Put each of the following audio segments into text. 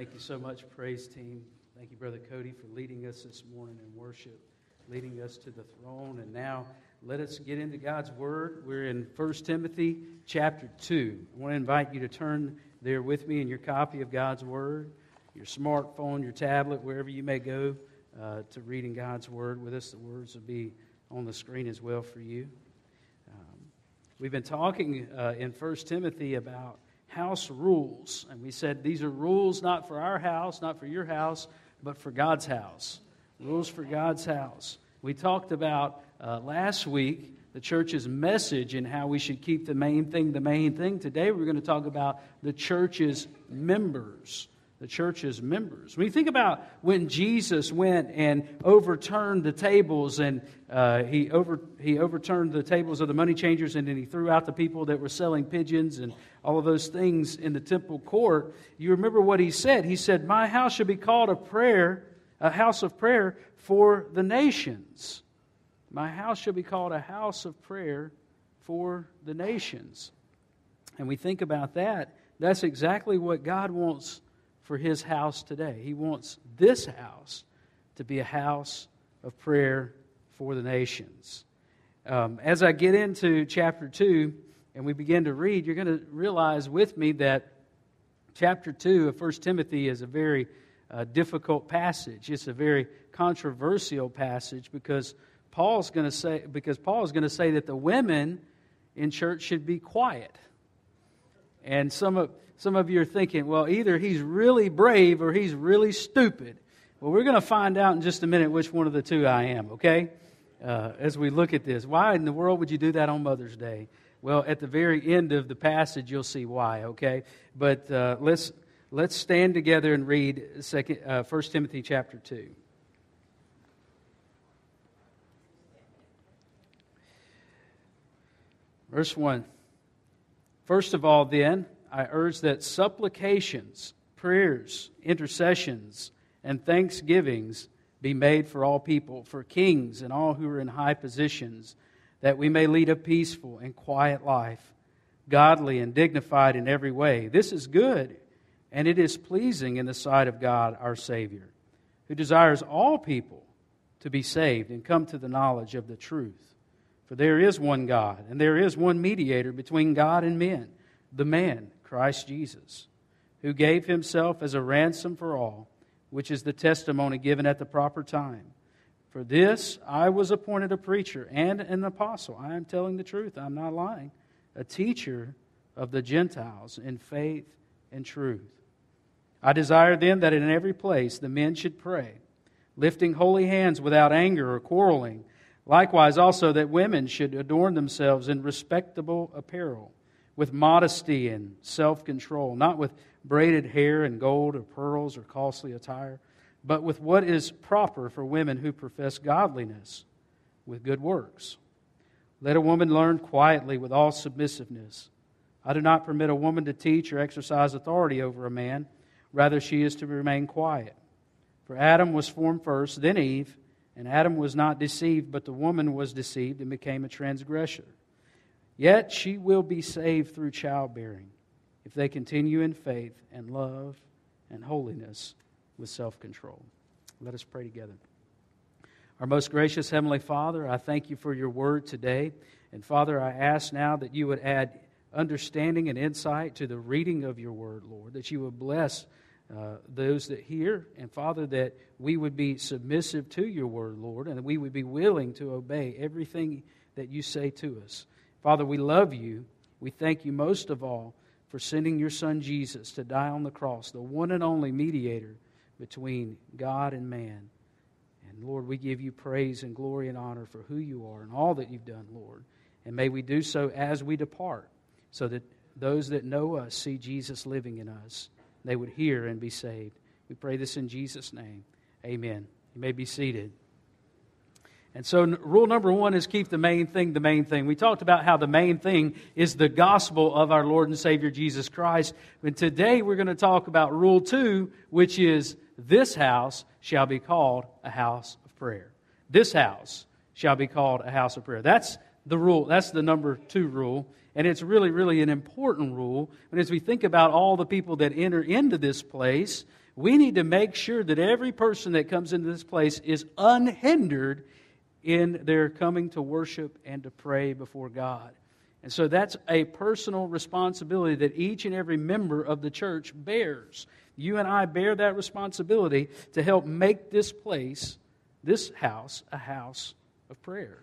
Thank you so much, praise team. Thank you, Brother Cody, for leading us this morning in worship, leading us to the throne. And now let us get into God's Word. We're in 1 Timothy chapter 2. I want to invite you to turn there with me in your copy of God's Word, your smartphone, your tablet, wherever you may go uh, to reading God's Word with us. The words will be on the screen as well for you. Um, we've been talking uh, in 1 Timothy about house rules. And we said these are rules not for our house, not for your house, but for God's house. Rules for God's house. We talked about uh, last week the church's message and how we should keep the main thing the main thing. Today we're going to talk about the church's members the church's members. When you think about when Jesus went and overturned the tables, and uh, he, over, he overturned the tables of the money changers, and then he threw out the people that were selling pigeons and all of those things in the temple court, you remember what he said. He said, My house should be called a prayer, a house of prayer for the nations. My house shall be called a house of prayer for the nations. And we think about that. That's exactly what God wants for his house today. He wants this house to be a house of prayer for the nations. Um, as I get into chapter 2 and we begin to read, you're going to realize with me that chapter 2 of 1 Timothy is a very uh, difficult passage. It's a very controversial passage because Paul's going to say because Paul is going to say that the women in church should be quiet. And some of some of you are thinking, well, either he's really brave or he's really stupid. Well, we're going to find out in just a minute which one of the two I am, okay? Uh, as we look at this. Why in the world would you do that on Mother's Day? Well, at the very end of the passage, you'll see why, okay? But uh, let's, let's stand together and read second, uh, 1 Timothy chapter 2. Verse 1. First of all, then, I urge that supplications, prayers, intercessions, and thanksgivings be made for all people, for kings and all who are in high positions, that we may lead a peaceful and quiet life, godly and dignified in every way. This is good, and it is pleasing in the sight of God our Savior, who desires all people to be saved and come to the knowledge of the truth. For there is one God, and there is one mediator between God and men, the man, Christ Jesus, who gave himself as a ransom for all, which is the testimony given at the proper time. For this I was appointed a preacher and an apostle. I am telling the truth, I'm not lying. A teacher of the Gentiles in faith and truth. I desire then that in every place the men should pray, lifting holy hands without anger or quarreling. Likewise, also that women should adorn themselves in respectable apparel with modesty and self control, not with braided hair and gold or pearls or costly attire, but with what is proper for women who profess godliness with good works. Let a woman learn quietly with all submissiveness. I do not permit a woman to teach or exercise authority over a man. Rather, she is to remain quiet. For Adam was formed first, then Eve, and Adam was not deceived, but the woman was deceived and became a transgressor. Yet she will be saved through childbearing if they continue in faith and love and holiness with self control. Let us pray together. Our most gracious Heavenly Father, I thank you for your word today. And Father, I ask now that you would add understanding and insight to the reading of your word, Lord, that you would bless uh, those that hear, and Father, that we would be submissive to your word, Lord, and that we would be willing to obey everything that you say to us. Father, we love you. We thank you most of all for sending your Son Jesus to die on the cross, the one and only mediator between God and man. And Lord, we give you praise and glory and honor for who you are and all that you've done, Lord. And may we do so as we depart, so that those that know us see Jesus living in us. They would hear and be saved. We pray this in Jesus' name. Amen. You may be seated. And so, rule number one is keep the main thing the main thing. We talked about how the main thing is the gospel of our Lord and Savior Jesus Christ. And today we're going to talk about rule two, which is this house shall be called a house of prayer. This house shall be called a house of prayer. That's the rule. That's the number two rule. And it's really, really an important rule. And as we think about all the people that enter into this place, we need to make sure that every person that comes into this place is unhindered in their coming to worship and to pray before God. And so that's a personal responsibility that each and every member of the church bears. You and I bear that responsibility to help make this place, this house, a house of prayer.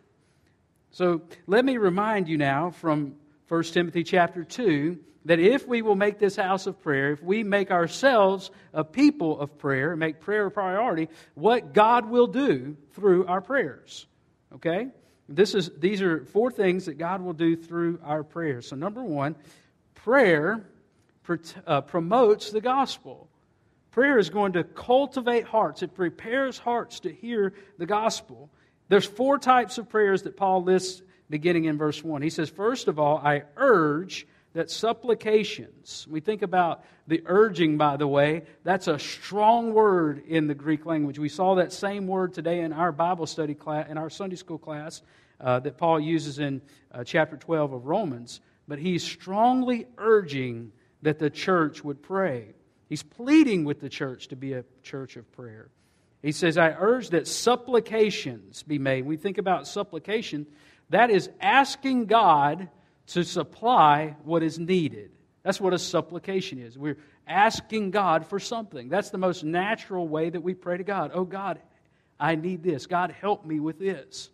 So let me remind you now from 1 Timothy chapter 2 that if we will make this house of prayer, if we make ourselves a people of prayer, make prayer a priority, what God will do through our prayers. Okay? This is, these are four things that God will do through our prayers. So, number one, prayer uh, promotes the gospel. Prayer is going to cultivate hearts, it prepares hearts to hear the gospel. There's four types of prayers that Paul lists beginning in verse 1. He says, First of all, I urge that supplications, we think about the urging, by the way, that's a strong word in the Greek language. We saw that same word today in our Bible study class, in our Sunday school class uh, that Paul uses in uh, chapter 12 of Romans. But he's strongly urging that the church would pray. He's pleading with the church to be a church of prayer. He says, I urge that supplications be made. We think about supplication, that is asking God to supply what is needed. That's what a supplication is. We're asking God for something. That's the most natural way that we pray to God. Oh, God, I need this. God, help me with this.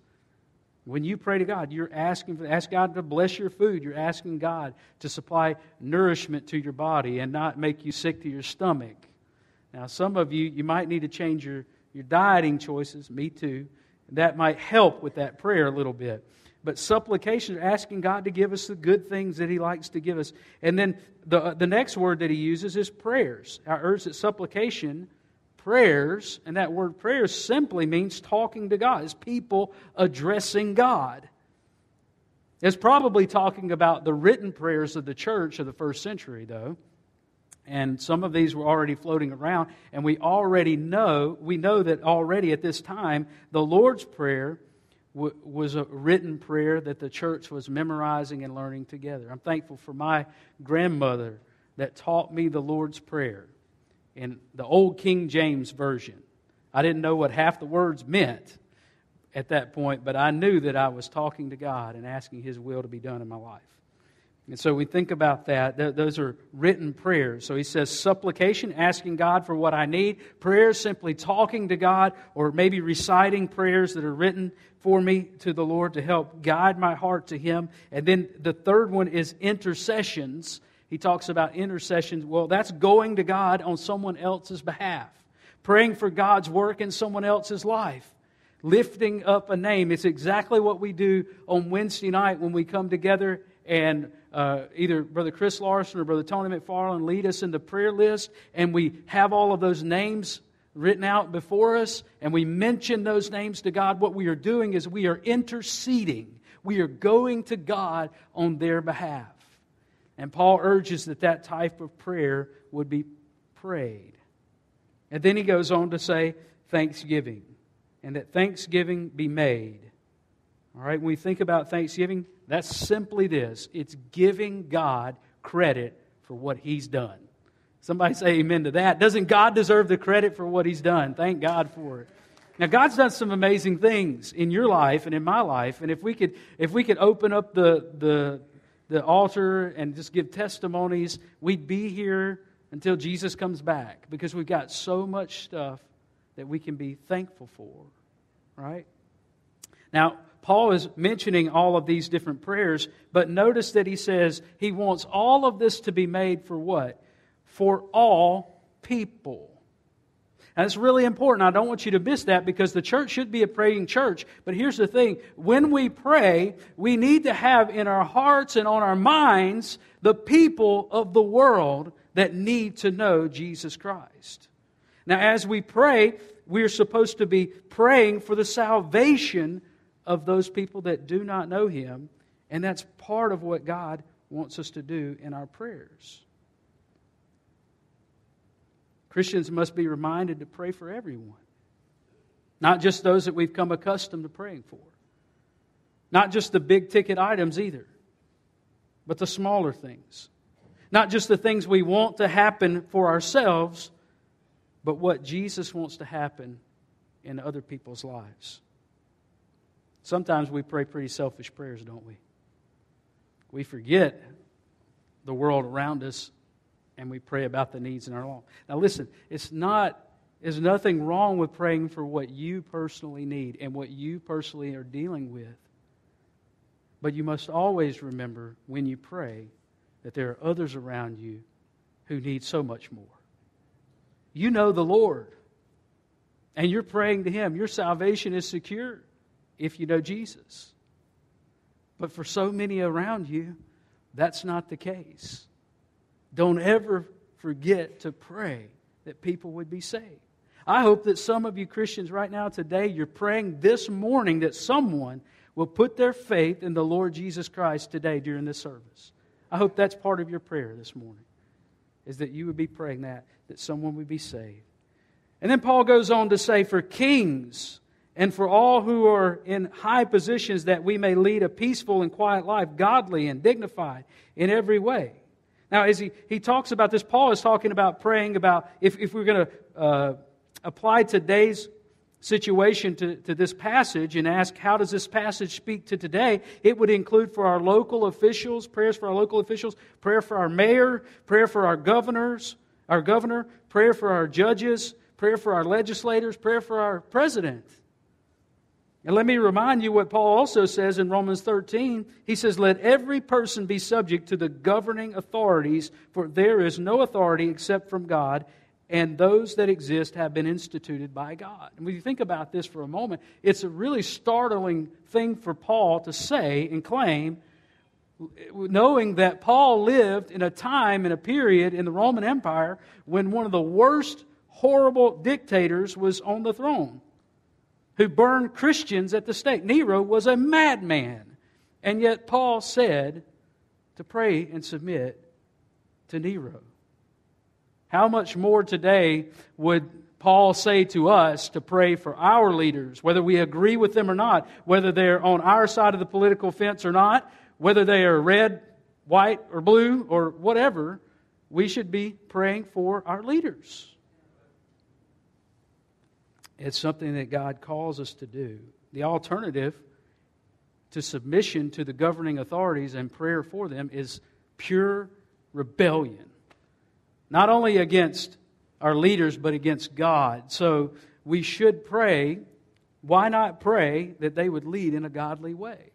When you pray to God, you're asking for ask God to bless your food. You're asking God to supply nourishment to your body and not make you sick to your stomach. Now, some of you, you might need to change your, your dieting choices. Me too. That might help with that prayer a little bit. But supplication, asking God to give us the good things that He likes to give us. And then the, uh, the next word that He uses is prayers. I urge that supplication, prayers, and that word prayers simply means talking to God. It's people addressing God. It's probably talking about the written prayers of the church of the first century, though. And some of these were already floating around. And we already know, we know that already at this time, the Lord's Prayer was a written prayer that the church was memorizing and learning together. I'm thankful for my grandmother that taught me the Lord's Prayer in the old King James Version. I didn't know what half the words meant at that point, but I knew that I was talking to God and asking His will to be done in my life. And so we think about that. Those are written prayers. So he says supplication, asking God for what I need. Prayers, simply talking to God, or maybe reciting prayers that are written for me to the Lord to help guide my heart to Him. And then the third one is intercessions. He talks about intercessions. Well, that's going to God on someone else's behalf, praying for God's work in someone else's life lifting up a name. It's exactly what we do on Wednesday night when we come together and uh, either Brother Chris Larson or Brother Tony McFarland lead us in the prayer list, and we have all of those names written out before us, and we mention those names to God. What we are doing is we are interceding. We are going to God on their behalf. And Paul urges that that type of prayer would be prayed. And then he goes on to say, thanksgiving, and that thanksgiving be made. All right, when we think about thanksgiving, that's simply this it's giving God credit for what He's done. Somebody say amen to that. Doesn't God deserve the credit for what He's done? Thank God for it. Now, God's done some amazing things in your life and in my life. And if we could, if we could open up the, the, the altar and just give testimonies, we'd be here until Jesus comes back because we've got so much stuff that we can be thankful for, right? Now, Paul is mentioning all of these different prayers, but notice that he says he wants all of this to be made for what? For all people. And it's really important. I don't want you to miss that because the church should be a praying church. But here's the thing when we pray, we need to have in our hearts and on our minds the people of the world that need to know Jesus Christ. Now, as we pray, we are supposed to be praying for the salvation of those people that do not know Him. And that's part of what God wants us to do in our prayers. Christians must be reminded to pray for everyone, not just those that we've come accustomed to praying for, not just the big ticket items either, but the smaller things. Not just the things we want to happen for ourselves, but what Jesus wants to happen in other people's lives. Sometimes we pray pretty selfish prayers, don't we? We forget the world around us and we pray about the needs in our life. Now listen, it's not there's nothing wrong with praying for what you personally need and what you personally are dealing with. But you must always remember when you pray that there are others around you who need so much more. You know the Lord, and you're praying to Him. Your salvation is secure if you know Jesus. But for so many around you, that's not the case. Don't ever forget to pray that people would be saved. I hope that some of you Christians right now today, you're praying this morning that someone will put their faith in the Lord Jesus Christ today during this service. I hope that's part of your prayer this morning, is that you would be praying that, that someone would be saved. And then Paul goes on to say, for kings and for all who are in high positions, that we may lead a peaceful and quiet life, godly and dignified in every way. Now, as he, he talks about this, Paul is talking about praying about if, if we're going to uh, apply today's situation to, to this passage and ask how does this passage speak to today, it would include for our local officials, prayers for our local officials, prayer for our mayor, prayer for our governors, our governor, prayer for our judges, prayer for our legislators, prayer for our president. And let me remind you what Paul also says in Romans 13. He says, Let every person be subject to the governing authorities, for there is no authority except from God, and those that exist have been instituted by God. And when you think about this for a moment, it's a really startling thing for Paul to say and claim, knowing that Paul lived in a time, in a period in the Roman Empire when one of the worst, horrible dictators was on the throne who burned Christians at the stake. Nero was a madman. And yet Paul said to pray and submit to Nero. How much more today would Paul say to us to pray for our leaders, whether we agree with them or not, whether they're on our side of the political fence or not, whether they are red, white, or blue, or whatever, we should be praying for our leaders. It's something that God calls us to do. The alternative to submission to the governing authorities and prayer for them is pure rebellion not only against our leaders, but against God. So we should pray. Why not pray that they would lead in a godly way?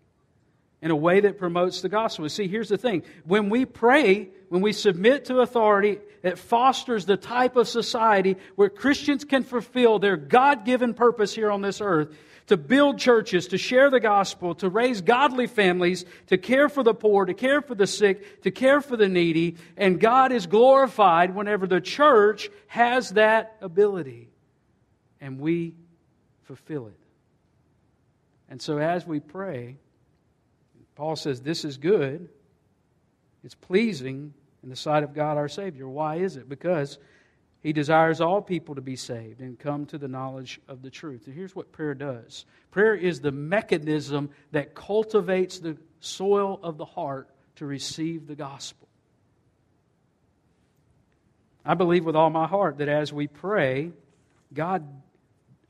In a way that promotes the gospel. See, here's the thing. When we pray, when we submit to authority, it fosters the type of society where Christians can fulfill their God given purpose here on this earth to build churches, to share the gospel, to raise godly families, to care for the poor, to care for the sick, to care for the needy. And God is glorified whenever the church has that ability and we fulfill it. And so as we pray, Paul says, This is good. It's pleasing in the sight of God our Savior. Why is it? Because he desires all people to be saved and come to the knowledge of the truth. And here's what prayer does prayer is the mechanism that cultivates the soil of the heart to receive the gospel. I believe with all my heart that as we pray, God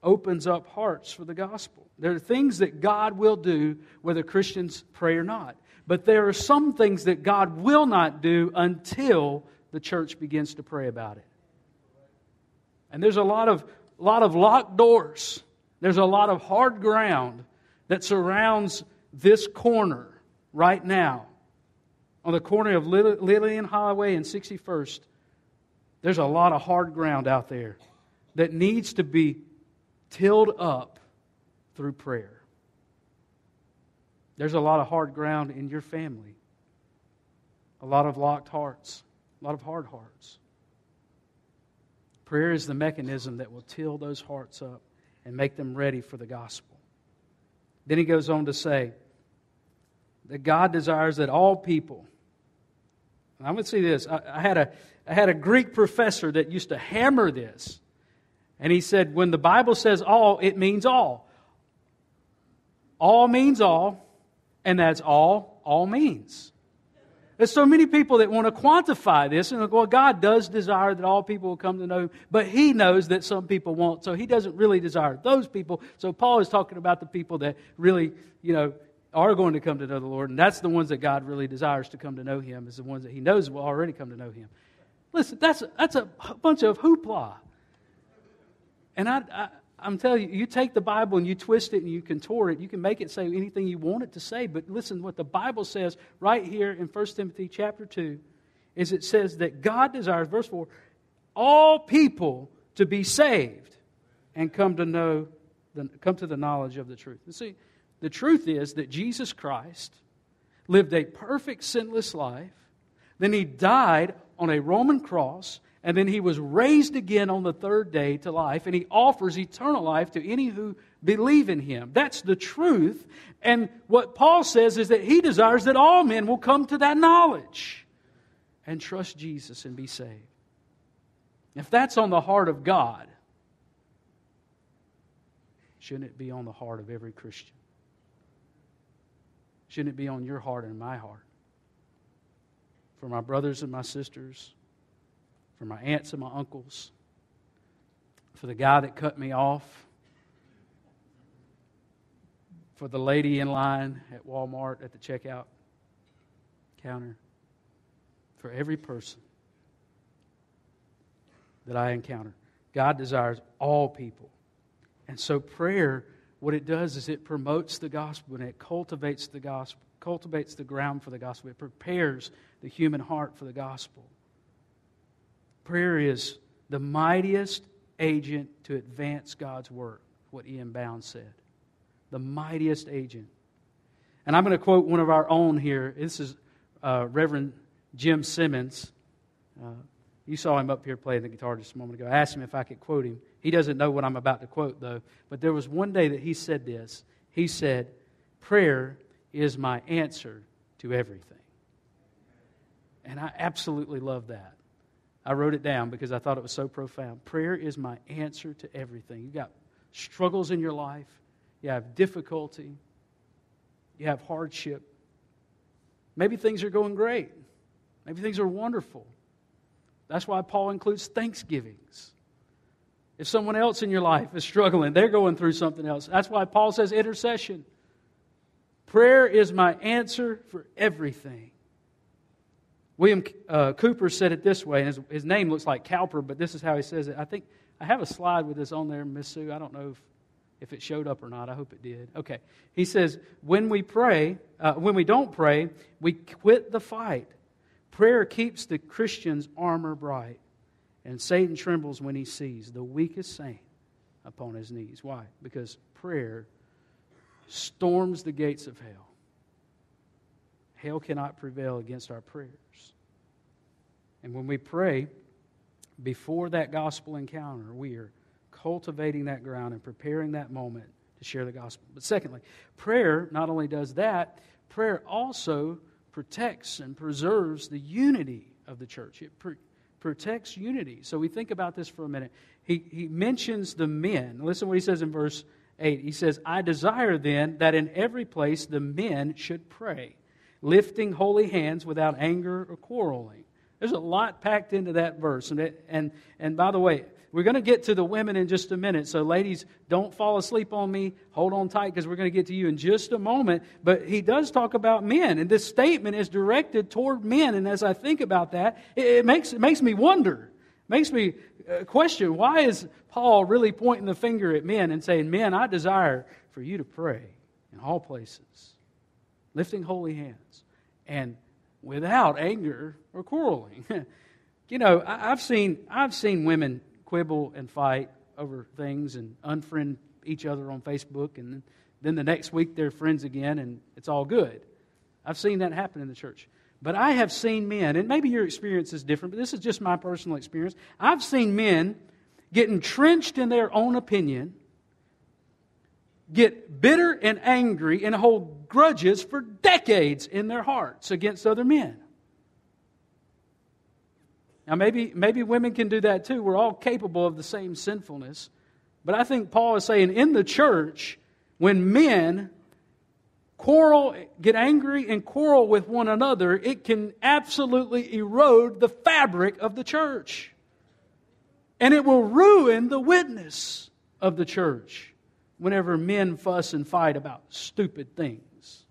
opens up hearts for the gospel. There are things that God will do whether Christians pray or not. But there are some things that God will not do until the church begins to pray about it. And there's a lot of, lot of locked doors. There's a lot of hard ground that surrounds this corner right now. On the corner of Lillian Highway and 61st, there's a lot of hard ground out there that needs to be tilled up through prayer. There's a lot of hard ground in your family, a lot of locked hearts, a lot of hard hearts. Prayer is the mechanism that will till those hearts up and make them ready for the gospel. Then he goes on to say that God desires that all people, I'm going to see this. I, I, had a, I had a Greek professor that used to hammer this. And he said, when the Bible says all, it means all. All means all, and that's all all means. There's so many people that want to quantify this and well, God does desire that all people will come to know Him, but He knows that some people won't, so He doesn't really desire those people. So Paul is talking about the people that really, you know, are going to come to know the Lord, and that's the ones that God really desires to come to know Him, is the ones that He knows will already come to know Him. Listen, that's, that's a bunch of hoopla. And I, I, I'm telling you, you take the Bible and you twist it and you contort it. You can make it say anything you want it to say. But listen, what the Bible says right here in 1 Timothy chapter 2 is it says that God desires, verse 4, all people to be saved and come to know, the, come to the knowledge of the truth. And see, the truth is that Jesus Christ lived a perfect, sinless life. Then he died on a Roman cross and then he was raised again on the third day to life, and he offers eternal life to any who believe in him. That's the truth. And what Paul says is that he desires that all men will come to that knowledge and trust Jesus and be saved. If that's on the heart of God, shouldn't it be on the heart of every Christian? Shouldn't it be on your heart and my heart? For my brothers and my sisters, for my aunts and my uncles, for the guy that cut me off, for the lady in line at Walmart at the checkout counter, for every person that I encounter. God desires all people. And so prayer, what it does is it promotes the gospel and it cultivates the gospel, cultivates the ground for the gospel. It prepares the human heart for the gospel. Prayer is the mightiest agent to advance God's work, what E.M. Bounds said. The mightiest agent. And I'm going to quote one of our own here. This is uh, Reverend Jim Simmons. Uh, you saw him up here playing the guitar just a moment ago. I asked him if I could quote him. He doesn't know what I'm about to quote, though. But there was one day that he said this. He said, Prayer is my answer to everything. And I absolutely love that. I wrote it down because I thought it was so profound. Prayer is my answer to everything. You've got struggles in your life, you have difficulty, you have hardship. Maybe things are going great, maybe things are wonderful. That's why Paul includes thanksgivings. If someone else in your life is struggling, they're going through something else. That's why Paul says intercession. Prayer is my answer for everything. William uh, Cowper said it this way, and his, his, name looks like Cowper, but this is how he says it. I think I have a slide with this on there, Miss Sue. I don't know if, if it showed up or not. I hope it did. Okay. He says, when we pray, uh, when we don't pray, we quit the fight. Prayer keeps the Christian's armor bright, and Satan trembles when he sees the weakest saint upon his knees. Why? Because prayer storms the gates of hell. Hell cannot prevail against our prayers. And when we pray before that gospel encounter, we are cultivating that ground and preparing that moment to share the gospel. But secondly, prayer not only does that, prayer also protects and preserves the unity of the church. It pr- protects unity. So we think about this for a minute. He, he mentions the men. Listen what he says in verse 8. He says, I desire then that in every place the men should pray lifting holy hands without anger or quarreling. There's a lot packed into that verse. And, it, and, and by the way, we're going to get to the women in just a minute. So, ladies, don't fall asleep on me. Hold on tight because we're going to get to you in just a moment. But he does talk about men. And this statement is directed toward men. And as I think about that, it, it makes, it makes me wonder, makes me uh, question why is Paul really pointing the finger at men and saying, Men, I desire for you to pray in all places lifting holy hands, and without anger or quarreling. you know, I, have seen I've seen women quibble and fight over things and unfriend each other on Facebook, and then the next week they're friends again, and it's all good. I've seen that happen in the church. But I have seen men, and maybe your experience is different, but this is just my personal experience. I've seen men get entrenched in their own opinion get bitter and angry and hold grudges for decades in their hearts against other men. Now, maybe, maybe women can do that too. We're all capable of the same sinfulness. But I think Paul is saying in the church, when men quarrel, get angry and quarrel with one another, it can absolutely erode the fabric of the church. And it will ruin the witness of the church whenever men fuss and fight about stupid things.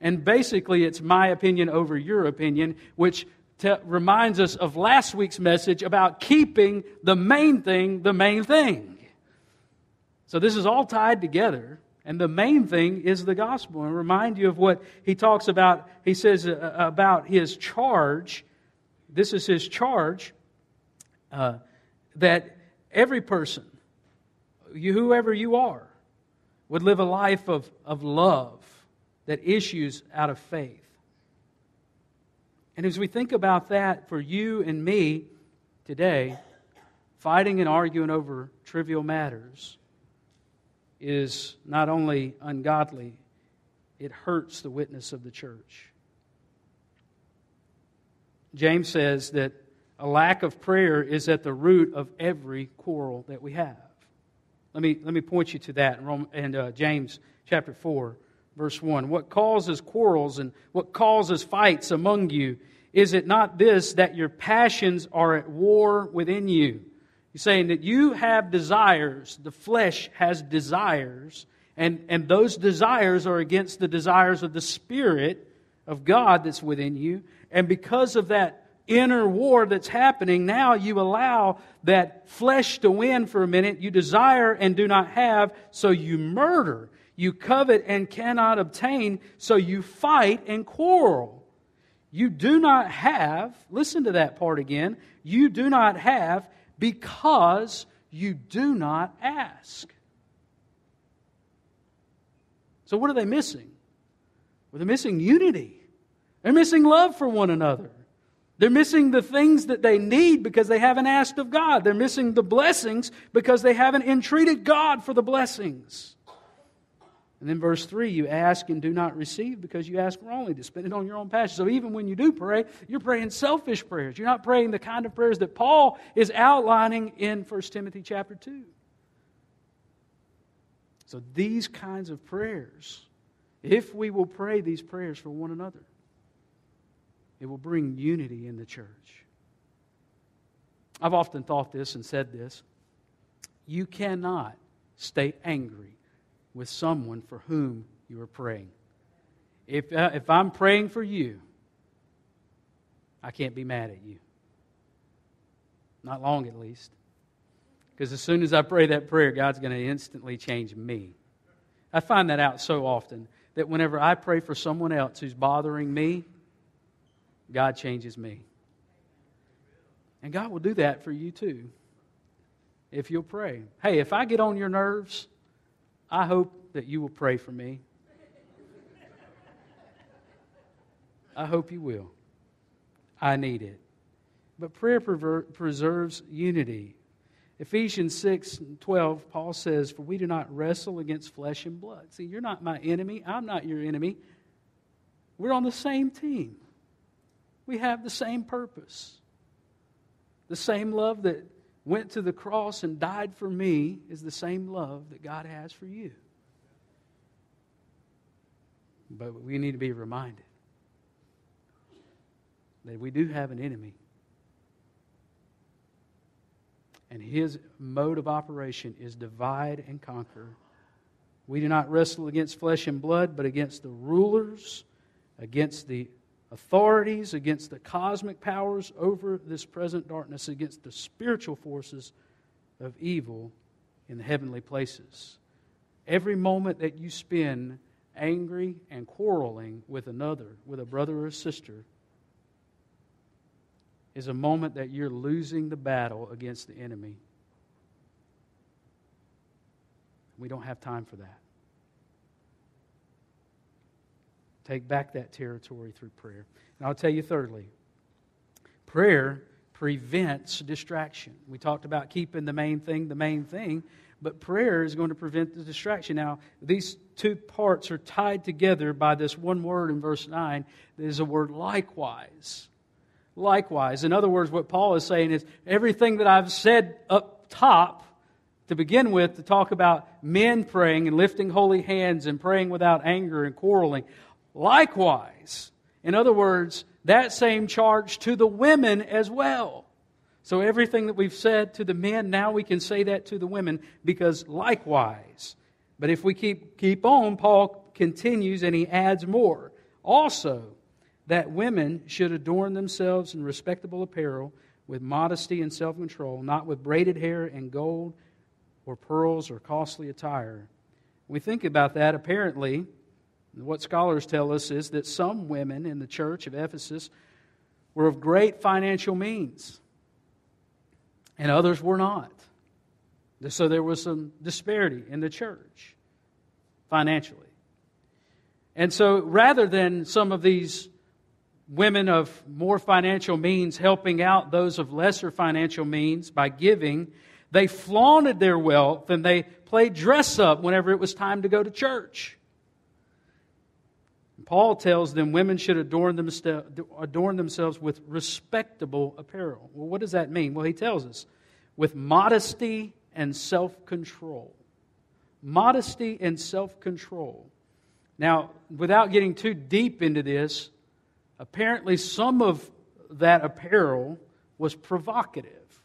And basically, it's my opinion over your opinion, which te- reminds us of last week's message about keeping the main thing the main thing. So this is all tied together. And the main thing is the gospel. And remind you of what he talks about. He says uh, about his charge. This is his charge uh, that every person, you, whoever you are, would live a life of, of love that issues out of faith. And as we think about that for you and me today, fighting and arguing over trivial matters is not only ungodly, it hurts the witness of the church. James says that a lack of prayer is at the root of every quarrel that we have. Let me, let me point you to that in, uh, James chapter 4, verse 1. What causes quarrels and what causes fights among you? Is it not this, that your passions are at war within you? He's saying that you have desires, the flesh has desires, and, and those desires are against the desires of the Spirit of God that's within you. And because of that inner war that's happening, now you allow that flesh to win for a minute. You desire and do not have, so you murder. You covet and cannot obtain, so you fight and quarrel. You do not have, listen to that part again, you do not have because you do not ask. So, what are they missing? Well, they're missing unity. They're missing love for one another. They're missing the things that they need because they haven't asked of God. They're missing the blessings because they haven't entreated God for the blessings. And then verse 3 you ask and do not receive because you ask wrongly to spend it on your own passion. So even when you do pray, you're praying selfish prayers. You're not praying the kind of prayers that Paul is outlining in 1 Timothy chapter 2. So these kinds of prayers, if we will pray these prayers for one another, it will bring unity in the church. I've often thought this and said this. You cannot stay angry with someone for whom you are praying. If, uh, if I'm praying for you, I can't be mad at you. Not long, at least. Because as soon as I pray that prayer, God's going to instantly change me. I find that out so often that whenever I pray for someone else who's bothering me, God changes me. And God will do that for you too if you'll pray. Hey, if I get on your nerves, I hope that you will pray for me. I hope you will. I need it. But prayer preserves unity. Ephesians 6 and 12, Paul says, For we do not wrestle against flesh and blood. See, you're not my enemy. I'm not your enemy. We're on the same team. We have the same purpose. The same love that went to the cross and died for me is the same love that God has for you. But we need to be reminded that we do have an enemy. And his mode of operation is divide and conquer. We do not wrestle against flesh and blood, but against the rulers, against the authorities, against the cosmic powers over this present darkness, against the spiritual forces of evil in the heavenly places. Every moment that you spend angry and quarreling with another, with a brother or a sister, is a moment that you're losing the battle against the enemy. We don't have time for that. Take back that territory through prayer. And I'll tell you, thirdly, prayer prevents distraction. We talked about keeping the main thing the main thing, but prayer is going to prevent the distraction. Now, these two parts are tied together by this one word in verse 9. There's a word likewise. Likewise. In other words, what Paul is saying is everything that I've said up top to begin with, to talk about men praying and lifting holy hands and praying without anger and quarreling. Likewise, in other words, that same charge to the women as well. So everything that we've said to the men, now we can say that to the women because likewise. But if we keep, keep on, Paul continues and he adds more. Also, that women should adorn themselves in respectable apparel with modesty and self control, not with braided hair and gold or pearls or costly attire. When we think about that, apparently, what scholars tell us is that some women in the church of Ephesus were of great financial means, and others were not. So there was some disparity in the church financially. And so rather than some of these women of more financial means helping out those of lesser financial means by giving, they flaunted their wealth and they played dress up whenever it was time to go to church. Paul tells them women should adorn, adorn themselves with respectable apparel. Well, what does that mean? Well, he tells us with modesty and self control. Modesty and self control. Now, without getting too deep into this, apparently some of that apparel was provocative.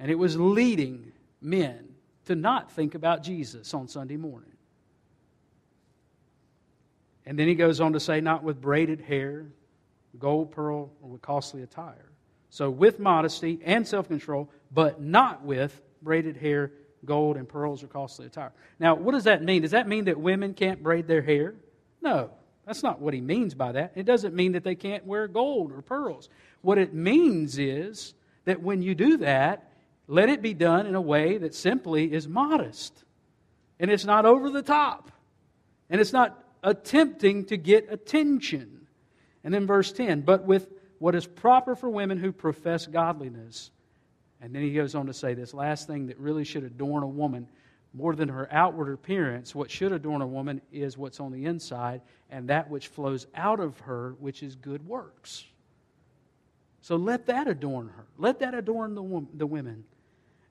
And it was leading men to not think about Jesus on Sunday morning. And then he goes on to say, not with braided hair, gold, pearl, or with costly attire. So with modesty and self control, but not with braided hair, gold, and pearls or costly attire. Now, what does that mean? Does that mean that women can't braid their hair? No, that's not what he means by that. It doesn't mean that they can't wear gold or pearls. What it means is that when you do that, let it be done in a way that simply is modest. And it's not over the top. And it's not attempting to get attention. And then verse 10 but with what is proper for women who profess godliness. And then he goes on to say this last thing that really should adorn a woman more than her outward appearance. What should adorn a woman is what's on the inside and that which flows out of her, which is good works. So let that adorn her. Let that adorn the, the women.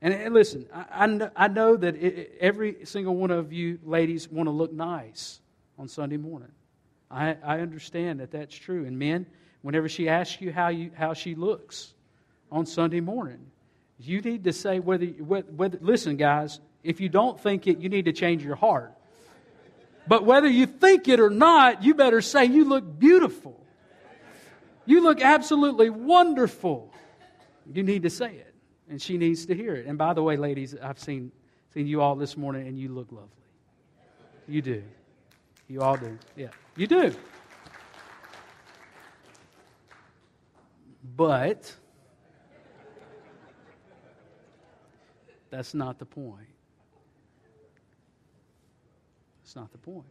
And, listen, I, I, know that it, every single one of you ladies want to look nice on Sunday morning. I, I understand that that's true. And men, whenever she asks you how, you how she looks on Sunday morning, you need to say whether, whether, listen, guys, if you don't think it, you need to change your heart. But whether you think it or not, you better say, You look beautiful. You look absolutely wonderful. You need to say it. And she needs to hear it. And by the way, ladies, I've seen, seen you all this morning, and you look lovely. You do. You all do. Yeah, you do. But that's not the point. That's not the point.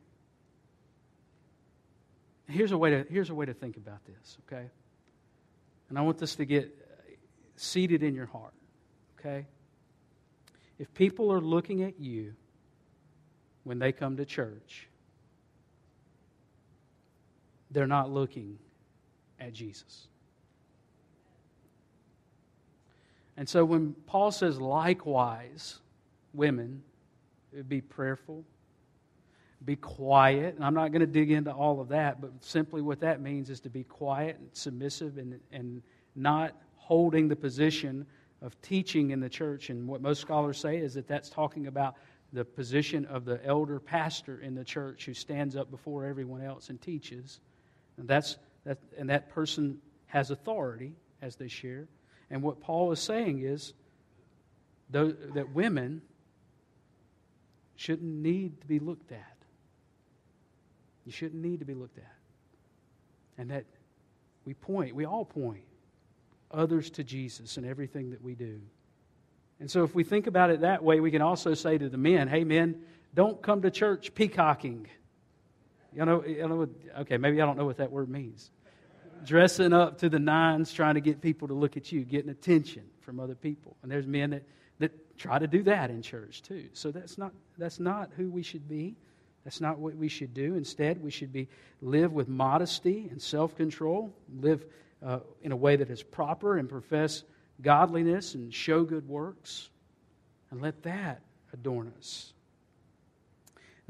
Here's a way to, here's a way to think about this, okay? And I want this to get seated in your heart, okay? If people are looking at you when they come to church, they're not looking at Jesus. And so when Paul says, likewise, women, be prayerful, be quiet. And I'm not going to dig into all of that, but simply what that means is to be quiet and submissive and, and not holding the position of teaching in the church. And what most scholars say is that that's talking about the position of the elder pastor in the church who stands up before everyone else and teaches. And, that's, that, and that person has authority as they share. And what Paul is saying is that women shouldn't need to be looked at. You shouldn't need to be looked at. And that we point, we all point others to Jesus in everything that we do. And so if we think about it that way, we can also say to the men, hey, men, don't come to church peacocking. You know, you know okay, maybe I don't know what that word means. Dressing up to the nines, trying to get people to look at you, getting attention from other people. And there's men that, that try to do that in church too. So that's not, that's not who we should be. That's not what we should do. Instead, we should be live with modesty and self-control, live uh, in a way that is proper and profess godliness and show good works. and let that adorn us.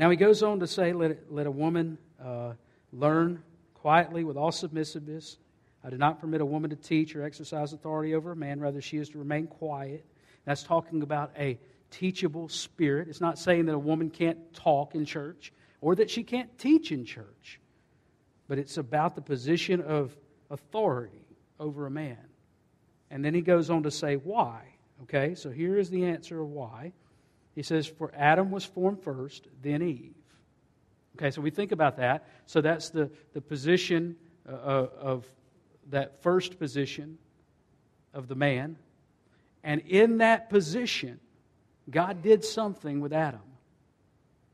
Now he goes on to say, let, let a woman uh, learn quietly with all submissiveness. I do not permit a woman to teach or exercise authority over a man, rather, she is to remain quiet. That's talking about a teachable spirit. It's not saying that a woman can't talk in church or that she can't teach in church, but it's about the position of authority over a man. And then he goes on to say why. Okay, so here is the answer of why. He says, For Adam was formed first, then Eve. Okay, so we think about that. So that's the, the position uh, of that first position of the man. And in that position, God did something with Adam.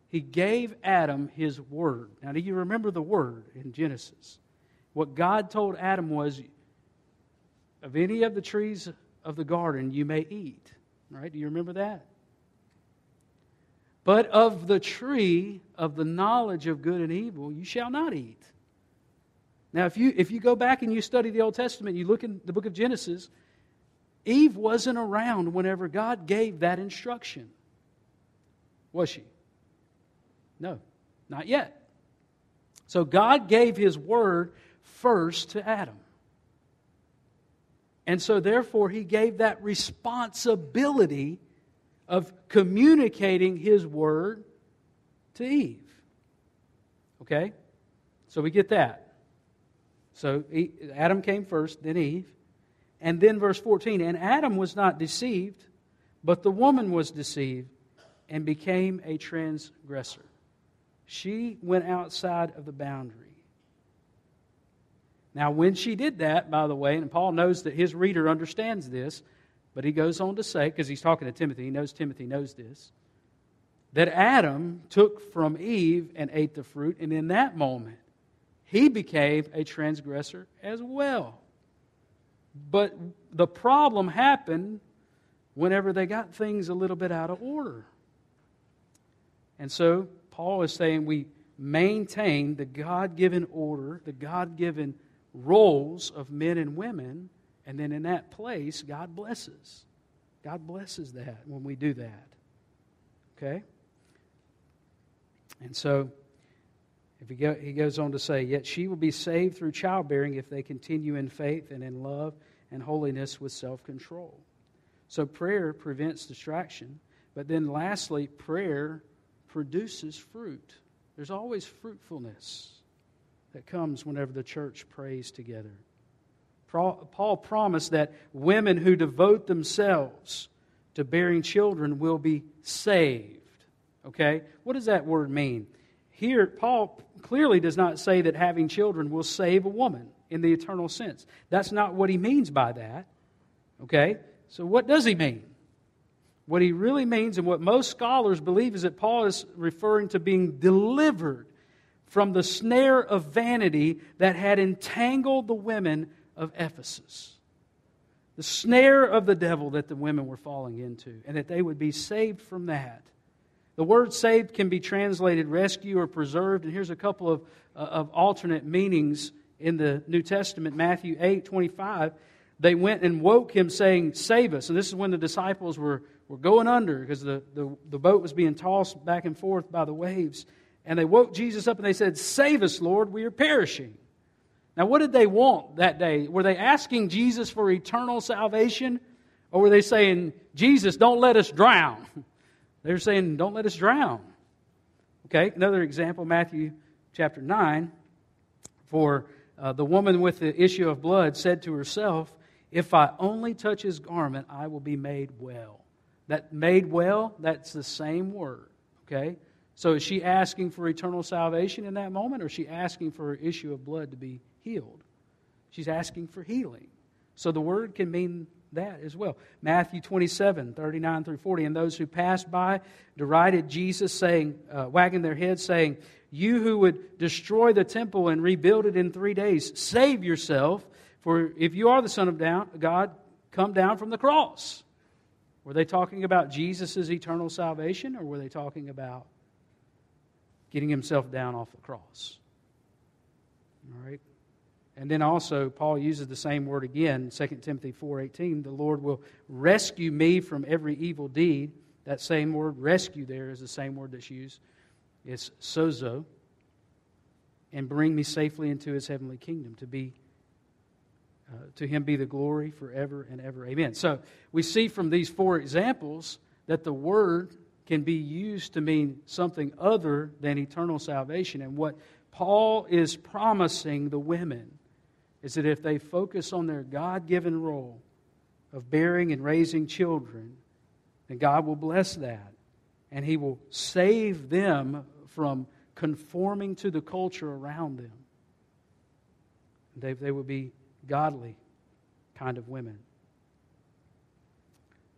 He gave Adam his word. Now, do you remember the word in Genesis? What God told Adam was, of any of the trees of the garden you may eat. Right? Do you remember that? But of the tree of the knowledge of good and evil you shall not eat. Now, if you, if you go back and you study the Old Testament, you look in the book of Genesis, Eve wasn't around whenever God gave that instruction. Was she? No, not yet. So God gave his word first to Adam. And so, therefore, he gave that responsibility of communicating his word to Eve. Okay? So we get that. So Adam came first, then Eve. And then verse 14 And Adam was not deceived, but the woman was deceived and became a transgressor. She went outside of the boundary. Now, when she did that, by the way, and Paul knows that his reader understands this, but he goes on to say, because he's talking to Timothy, he knows Timothy knows this, that Adam took from Eve and ate the fruit, and in that moment, he became a transgressor as well. But the problem happened whenever they got things a little bit out of order. And so Paul is saying we maintain the God given order, the God given roles of men and women, and then in that place, God blesses. God blesses that when we do that. Okay? And so, if he, go, he goes on to say, Yet she will be saved through childbearing if they continue in faith and in love and holiness with self control. So, prayer prevents distraction. But then, lastly, prayer produces fruit. There's always fruitfulness that comes whenever the church prays together. Paul promised that women who devote themselves to bearing children will be saved. Okay? What does that word mean? Here, Paul clearly does not say that having children will save a woman in the eternal sense. That's not what he means by that. Okay? So, what does he mean? What he really means, and what most scholars believe, is that Paul is referring to being delivered from the snare of vanity that had entangled the women of Ephesus. The snare of the devil that the women were falling into, and that they would be saved from that. The word saved can be translated rescue or preserved, and here's a couple of, uh, of alternate meanings in the New Testament. Matthew 8 25, they went and woke him, saying, Save us. And this is when the disciples were, were going under because the, the, the boat was being tossed back and forth by the waves. And they woke Jesus up and they said, Save us, Lord, we are perishing. Now, what did they want that day? Were they asking Jesus for eternal salvation? Or were they saying, Jesus, don't let us drown? They were saying, don't let us drown. Okay, another example, Matthew chapter 9. For uh, the woman with the issue of blood said to herself, If I only touch his garment, I will be made well. That made well, that's the same word. Okay? So is she asking for eternal salvation in that moment, or is she asking for her issue of blood to be healed? She's asking for healing. So the word can mean that as well. Matthew 27, 39 through 40. And those who passed by derided Jesus, saying, uh, wagging their heads, saying, You who would destroy the temple and rebuild it in three days, save yourself. For if you are the Son of God, come down from the cross. Were they talking about Jesus' eternal salvation, or were they talking about getting himself down off the cross. All right? And then also Paul uses the same word again, 2 Timothy 4:18, the Lord will rescue me from every evil deed That same word, rescue, there is the same word that's used. It's sozo. And bring me safely into his heavenly kingdom to be. Uh, to him be the glory forever and ever. Amen. So we see from these four examples that the word can be used to mean something other than eternal salvation. And what Paul is promising the women is that if they focus on their God given role of bearing and raising children, then God will bless that. And He will save them from conforming to the culture around them. They, they will be godly kind of women.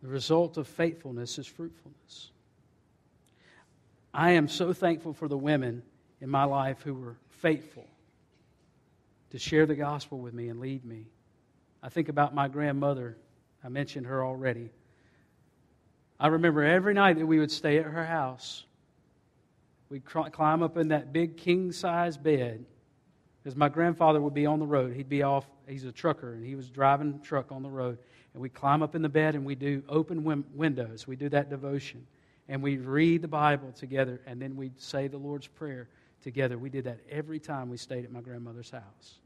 The result of faithfulness is fruitfulness. I am so thankful for the women in my life who were faithful to share the gospel with me and lead me. I think about my grandmother. I mentioned her already. I remember every night that we would stay at her house, we'd climb up in that big king size bed because my grandfather would be on the road. He'd be off, he's a trucker, and he was driving truck on the road. And we'd climb up in the bed and we do open windows. We do that devotion. And we'd read the Bible together, and then we'd say the Lord's Prayer together. We did that every time we stayed at my grandmother's house.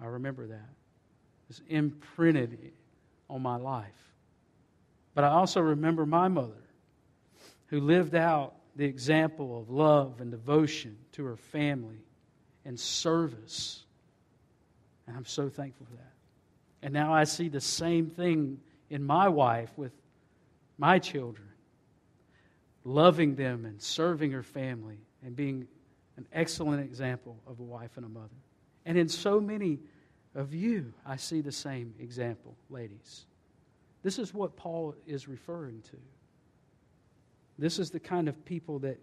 I remember that. It's imprinted on my life. But I also remember my mother, who lived out the example of love and devotion to her family and service. And I'm so thankful for that. And now I see the same thing in my wife with my children, loving them and serving her family and being an excellent example of a wife and a mother. And in so many of you, I see the same example, ladies. This is what Paul is referring to. This is the kind of people that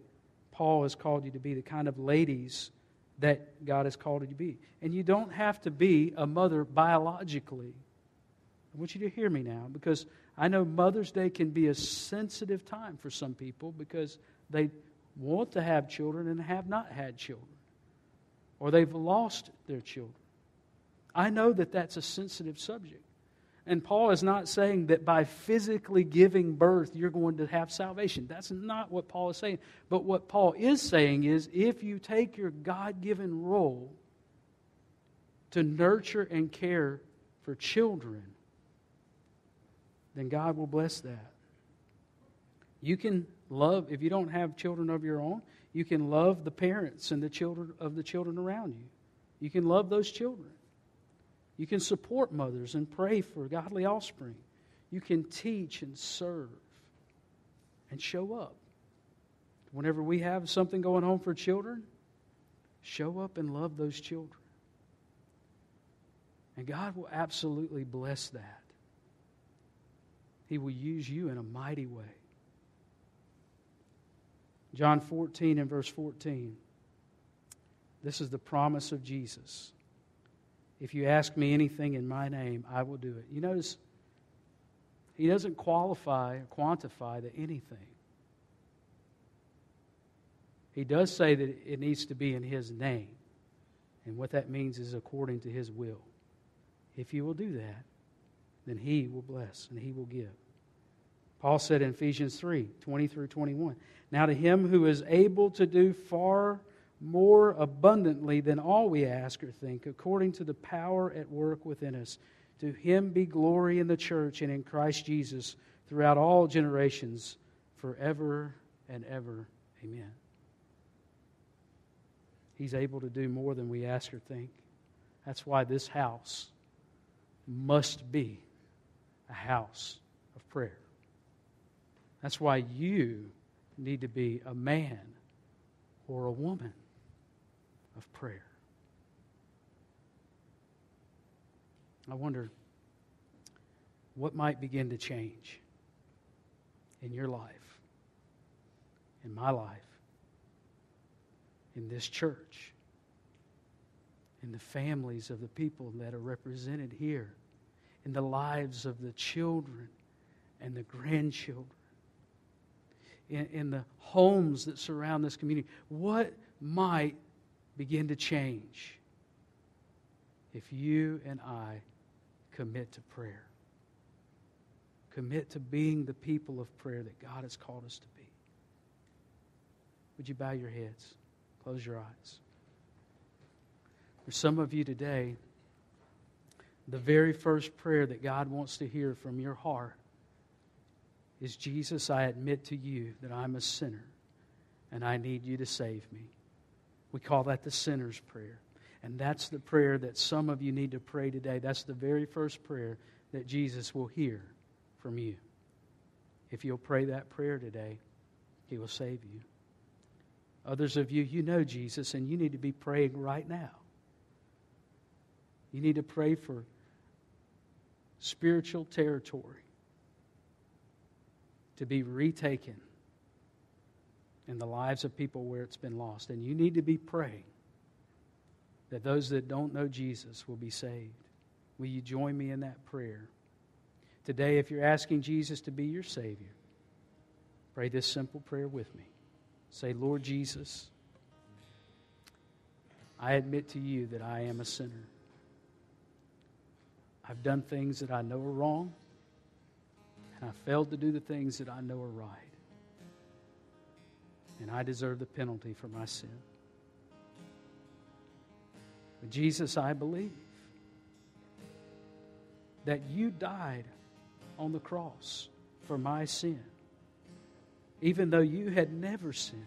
Paul has called you to be, the kind of ladies that God has called you to be. And you don't have to be a mother biologically. I want you to hear me now because I know Mother's Day can be a sensitive time for some people because they want to have children and have not had children, or they've lost their children. I know that that's a sensitive subject. And Paul is not saying that by physically giving birth you're going to have salvation. That's not what Paul is saying. But what Paul is saying is if you take your God given role to nurture and care for children, then God will bless that. You can love, if you don't have children of your own, you can love the parents and the children of the children around you. You can love those children. You can support mothers and pray for godly offspring. You can teach and serve and show up. Whenever we have something going on for children, show up and love those children. And God will absolutely bless that. He will use you in a mighty way. John 14 and verse 14. This is the promise of Jesus. If you ask me anything in my name, I will do it. You notice, he doesn't qualify or quantify the anything. He does say that it needs to be in his name. And what that means is according to his will. If you will do that, then he will bless and he will give. Paul said in Ephesians 3 20 through 21. Now to him who is able to do far more abundantly than all we ask or think, according to the power at work within us. To him be glory in the church and in Christ Jesus throughout all generations, forever and ever. Amen. He's able to do more than we ask or think. That's why this house must be a house of prayer. That's why you need to be a man or a woman of prayer. I wonder what might begin to change in your life, in my life, in this church, in the families of the people that are represented here, in the lives of the children and the grandchildren, in, in the homes that surround this community. What might begin to change if you and I commit to prayer. commit to being the people of prayer that God has called us to be. Would you bow your heads? Close your eyes. For some of you today, the very first prayer that God wants to hear from your heart is Jesus, I admit to you that I'm a sinner and I need you to save me. We call that the sinner's prayer. And that's the prayer that some of you need to pray today. That's the very first prayer that Jesus will hear from you. If you'll pray that prayer today, He will save you. Others of you, you know Jesus, and you need to be praying right now. You need to pray for spiritual territory to be retaken in the lives of people where it's been lost. And you need to be praying that those that don't know Jesus will be saved. Will you join me in that prayer? Today, if you're asking Jesus to be your Savior, pray this simple prayer with me. Say, Lord Jesus, I admit to you that I am a sinner. I've done things that I know are wrong, and I failed to do the things that I know are right. And I deserve the penalty for my sin. But Jesus, I believe that you died on the cross for my sin, even though you had never sinned.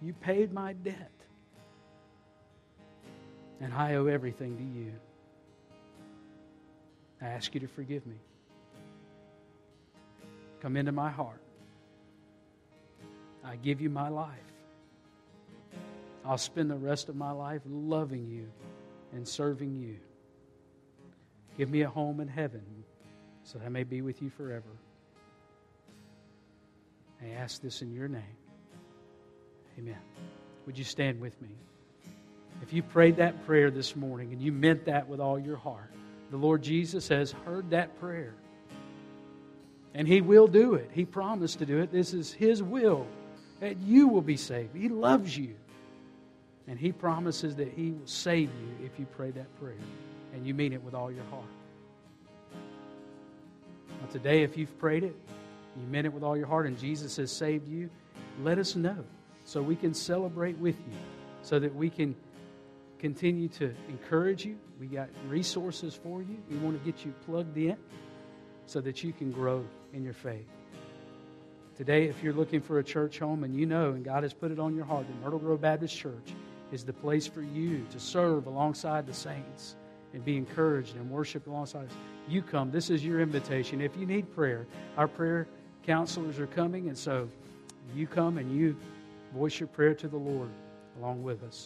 You paid my debt, and I owe everything to you. I ask you to forgive me. Come into my heart. I give you my life. I'll spend the rest of my life loving you and serving you. Give me a home in heaven so that I may be with you forever. I ask this in your name. Amen. Would you stand with me? If you prayed that prayer this morning and you meant that with all your heart, the Lord Jesus has heard that prayer. And He will do it. He promised to do it. This is His will that you will be saved. He loves you. And He promises that He will save you if you pray that prayer and you mean it with all your heart. Now, today, if you've prayed it, you meant it with all your heart, and Jesus has saved you, let us know so we can celebrate with you, so that we can continue to encourage you. We got resources for you. We want to get you plugged in so that you can grow in your faith. Today, if you're looking for a church home and you know and God has put it on your heart that Myrtle Grove Baptist Church is the place for you to serve alongside the saints and be encouraged and worship alongside us, you come. This is your invitation. If you need prayer, our prayer counselors are coming, and so you come and you voice your prayer to the Lord along with us.